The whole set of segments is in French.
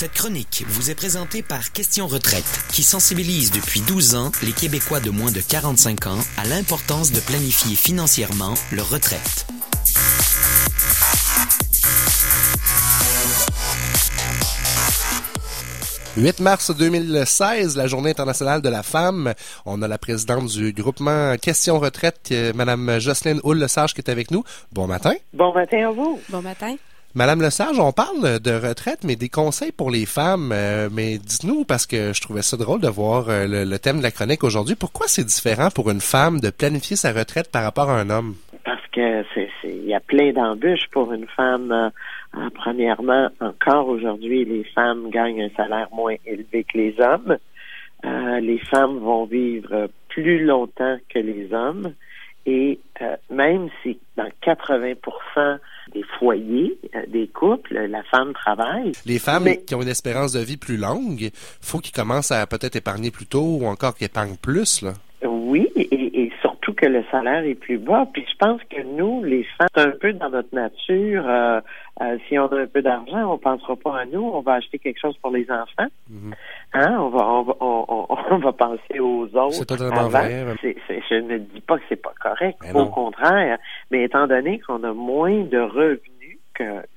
Cette chronique vous est présentée par Question Retraite, qui sensibilise depuis 12 ans les Québécois de moins de 45 ans à l'importance de planifier financièrement leur retraite. Le 8 mars 2016, la Journée internationale de la femme. On a la présidente du groupement Question Retraite, euh, Madame Jocelyne Houle-Lesage, qui est avec nous. Bon matin. Bon matin à vous. Bon matin. Madame Lesage, on parle de retraite, mais des conseils pour les femmes. euh, mais dites-nous, parce que je trouvais ça drôle de voir euh, le, thème de la chronique aujourd'hui, pourquoi c'est différent pour une femme de planifier sa retraite par rapport à un homme? Parce que c'est, il y a plein d'embûches pour une femme. euh, premièrement, encore aujourd'hui, les femmes gagnent un salaire moins élevé que les hommes. Les femmes vont vivre plus longtemps que les hommes. Et euh, même si dans 80% des foyers, euh, des couples, la femme travaille, Les femmes Mais- qui ont une espérance de vie plus longue, faut qu'ils commencent à peut-être épargner plus tôt ou encore qu'ils épargnent plus. Là. Oui, et, et surtout que le salaire est plus bas. Puis je pense que nous, les femmes, c'est un peu dans notre nature. euh, euh, si on a un peu d'argent, on pensera pas à nous. On va acheter quelque chose pour les enfants. Mhm. Hein? On va, on va, on, va penser aux autres. C'est totalement vrai. Je ne dis pas que c'est pas correct. Mais Au non. contraire. Mais étant donné qu'on a moins de revenus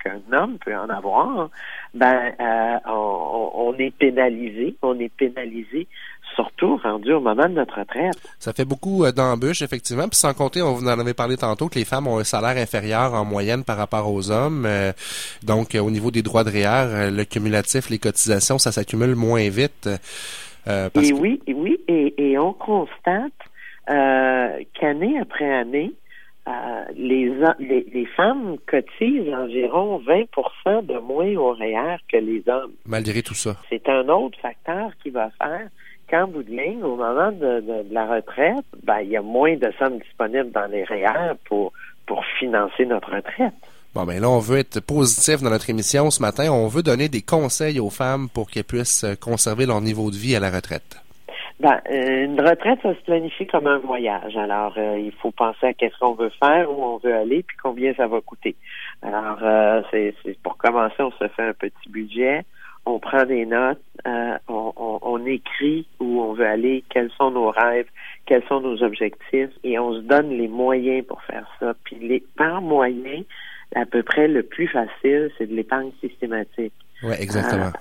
qu'un homme peut en avoir, ben euh, on, est pénalisé. On est pénalisé surtout rendu au moment de notre retraite. Ça fait beaucoup euh, d'embûches, effectivement. Puis sans compter, on vous en avait parlé tantôt, que les femmes ont un salaire inférieur en moyenne par rapport aux hommes. Euh, donc, au niveau des droits de REER, le cumulatif, les cotisations, ça s'accumule moins vite. euh, parce Et que- oui, et oui, et, et on constate euh, qu'année après année, euh, les, a- les, les femmes cotisent environ 20% de moins au REER que les hommes. malgré tout ça. C'est un autre facteur qui va faire qu'en bout de ligne, au moment de, de- de la retraite, ben, il y a moins de sommes disponibles dans les REER pour, pour financer notre retraite. Bon, ben là, on veut être positif dans notre émission ce matin. On veut donner des conseils aux femmes pour qu'elles puissent conserver leur niveau de vie à la retraite. Ben, euh, une retraite, ça se planifie comme un voyage. Alors, euh, il faut penser à qu'est-ce qu'on veut faire, où on veut aller, puis combien ça va coûter. Alors, euh, c'est, pour commencer, on se fait un petit budget, on prend des notes, euh, on, on- on écrit où on veut aller, quels sont nos rêves, quels sont nos objectifs, et on se donne les moyens pour faire ça. Puis, les, par moyen, à peu près le plus facile, c'est de l'épargne systématique. Ouais, exactement.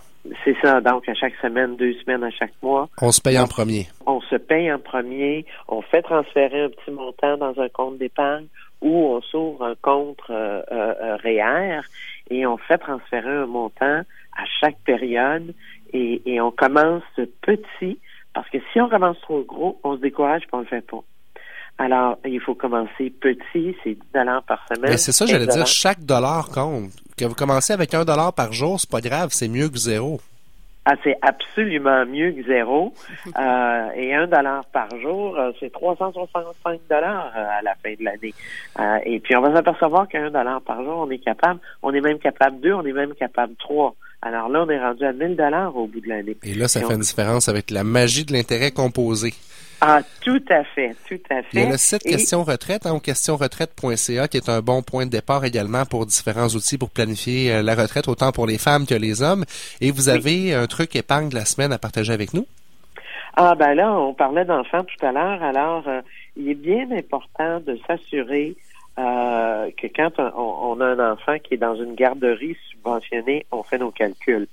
C'est ça. Donc, à chaque semaine, deux semaines, à chaque mois, On se paye en premier. on se paye en premier, on fait transférer un petit montant dans un compte d'épargne ou on s'ouvre un compte euh, euh, euh, REER et on fait transférer un montant à chaque période et, et on commence petit parce que si on commence trop gros, on se décourage et on le fait pas. Alors, il faut commencer petit, c'est 10 dollars par semaine. Mais c'est ça, j'allais 15 dire, chaque dollar compte. Que vous commencez avec un dollar par jour, c'est pas grave, c'est mieux que zéro. Ah, c'est absolument mieux que zéro. Euh, et un dollar par jour, euh, c'est 365 dollars euh, à la fin de l'année. Euh, et puis, on va s'apercevoir qu'un dollar par jour, on est capable, on est même capable deux, on est même capable trois. Alors là, on est rendu à 1000 dollars au bout de l'année. Et là, ça Et fait on- une différence avec la magie de l'intérêt composé. Ah, tout à fait, tout à Il y fait. a le site Et- Question Retraite, hein, questionretraite.ca, qui est un bon point de départ également pour différents outils pour planifier euh, la retraite, autant pour les femmes que les hommes. Et vous avez un truc épargne de la semaine à partager avec nous? Ah ben là, on parlait d'enfants tout à l'heure. Alors, euh, il est bien important de s'assurer euh, que quand on, on a un enfant qui est dans une garderie subventionnée, on fait nos calculs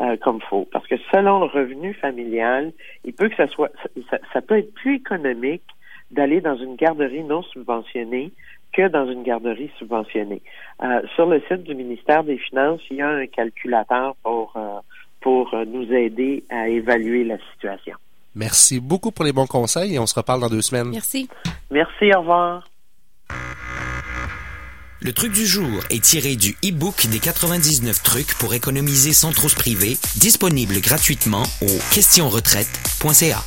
euh, comme faut. Parce que selon le revenu familial, il peut que ça soit, ça, ça peut être plus économique d'aller dans une garderie non subventionnée que dans une garderie subventionnée. Euh, sur le site du ministère des Finances, il y a un calculateur pour euh, pour nous aider à évaluer la situation. Merci beaucoup pour les bons conseils et on se reparle dans deux semaines. Merci. Merci, au revoir. Le truc du jour est tiré du e-book des 99 trucs pour économiser sans trop se priver, disponible gratuitement au questionretraite.ca.